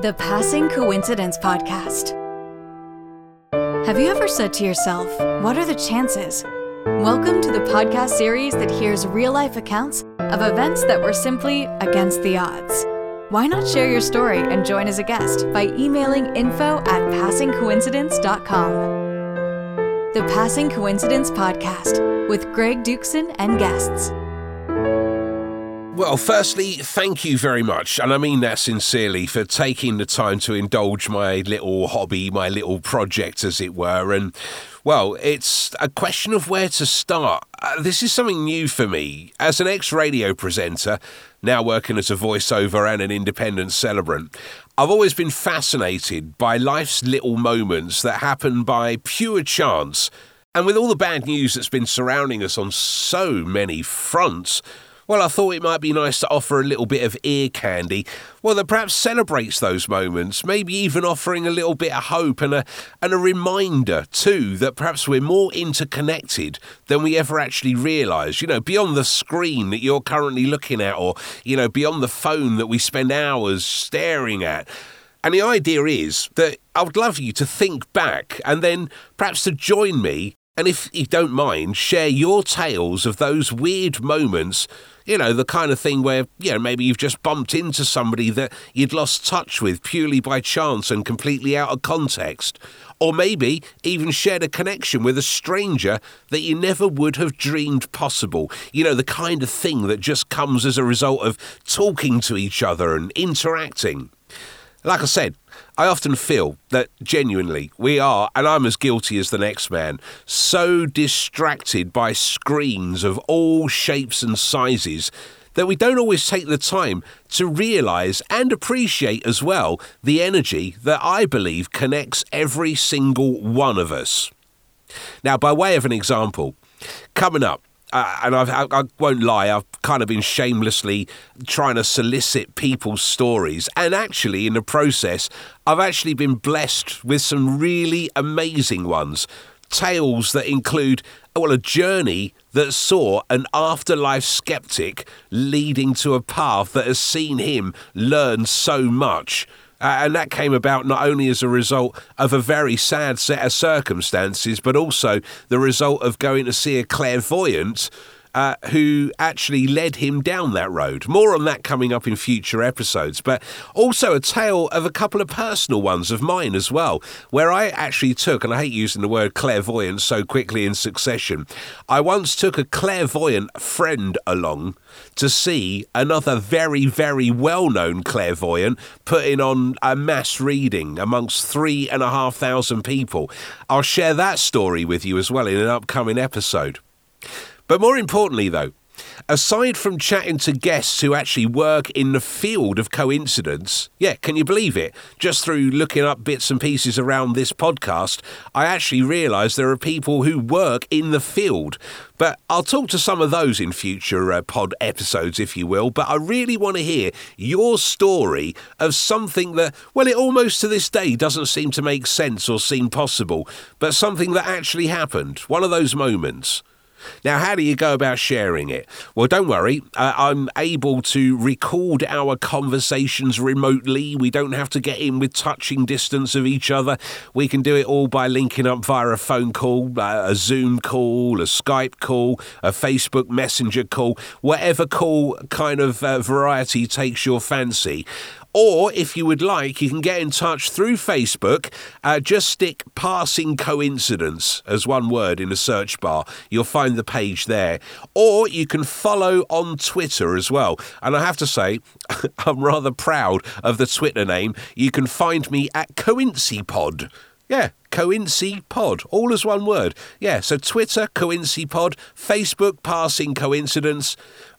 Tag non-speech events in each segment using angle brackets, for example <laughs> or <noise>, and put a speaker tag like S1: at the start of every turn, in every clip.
S1: The Passing Coincidence Podcast. Have you ever said to yourself, What are the chances? Welcome to the podcast series that hears real life accounts of events that were simply against the odds. Why not share your story and join as a guest by emailing info at passingcoincidence.com? The Passing Coincidence Podcast with Greg Dukson and guests.
S2: Well, firstly, thank you very much, and I mean that sincerely, for taking the time to indulge my little hobby, my little project, as it were. And, well, it's a question of where to start. Uh, this is something new for me. As an ex radio presenter, now working as a voiceover and an independent celebrant, I've always been fascinated by life's little moments that happen by pure chance. And with all the bad news that's been surrounding us on so many fronts, well, I thought it might be nice to offer a little bit of ear candy, well, that perhaps celebrates those moments, maybe even offering a little bit of hope and a, and a reminder, too, that perhaps we're more interconnected than we ever actually realise. You know, beyond the screen that you're currently looking at, or, you know, beyond the phone that we spend hours staring at. And the idea is that I would love you to think back and then perhaps to join me and if you don't mind, share your tales of those weird moments, you know, the kind of thing where, you know, maybe you've just bumped into somebody that you'd lost touch with purely by chance and completely out of context. Or maybe even shared a connection with a stranger that you never would have dreamed possible. You know, the kind of thing that just comes as a result of talking to each other and interacting. Like I said, I often feel that genuinely we are, and I'm as guilty as the next man, so distracted by screens of all shapes and sizes that we don't always take the time to realise and appreciate as well the energy that I believe connects every single one of us. Now, by way of an example, coming up, uh, and I've, I, I won't lie, I've kind of been shamelessly trying to solicit people's stories. And actually, in the process, I've actually been blessed with some really amazing ones. Tales that include, well, a journey that saw an afterlife skeptic leading to a path that has seen him learn so much. Uh, and that came about not only as a result of a very sad set of circumstances, but also the result of going to see a clairvoyant uh, who actually led him down that road. More on that coming up in future episodes, but also a tale of a couple of personal ones of mine as well, where I actually took, and I hate using the word clairvoyant so quickly in succession, I once took a clairvoyant friend along to see another very, very well known clairvoyant putting on a mass reading amongst three and a half thousand people. I'll share that story with you as well in an upcoming episode. But more importantly, though, aside from chatting to guests who actually work in the field of coincidence, yeah, can you believe it? Just through looking up bits and pieces around this podcast, I actually realised there are people who work in the field. But I'll talk to some of those in future uh, pod episodes, if you will. But I really want to hear your story of something that, well, it almost to this day doesn't seem to make sense or seem possible, but something that actually happened. One of those moments. Now, how do you go about sharing it? Well, don't worry, uh, I'm able to record our conversations remotely. We don't have to get in with touching distance of each other. We can do it all by linking up via a phone call, uh, a Zoom call, a Skype call, a Facebook Messenger call, whatever call kind of uh, variety takes your fancy. Or if you would like, you can get in touch through Facebook. Uh, just stick passing coincidence as one word in the search bar. You'll find the page there. Or you can follow on Twitter as well. And I have to say, <laughs> I'm rather proud of the Twitter name. You can find me at CoincyPod. Yeah, Coincy Pod, all as one word. Yeah, so Twitter, Coincy Pod, Facebook, Passing Coincidence.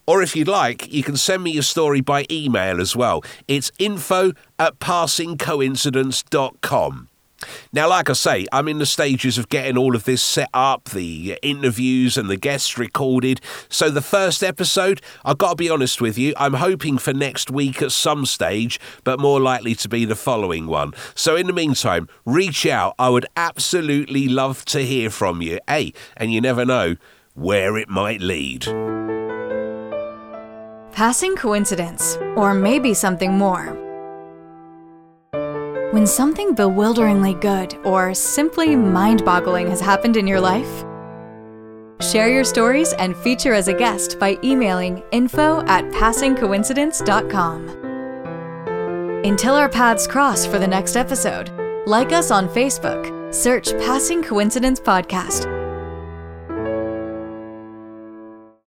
S2: Or if you'd like, you can send me your story by email as well. It's info at passingcoincidence.com. Now, like I say, I'm in the stages of getting all of this set up, the interviews and the guests recorded. So, the first episode, I've got to be honest with you, I'm hoping for next week at some stage, but more likely to be the following one. So, in the meantime, reach out. I would absolutely love to hear from you. Hey, and you never know where it might lead.
S1: Passing coincidence, or maybe something more. When something bewilderingly good or simply mind boggling has happened in your life? Share your stories and feature as a guest by emailing info at passingcoincidence.com. Until our paths cross for the next episode, like us on Facebook, search Passing Coincidence Podcast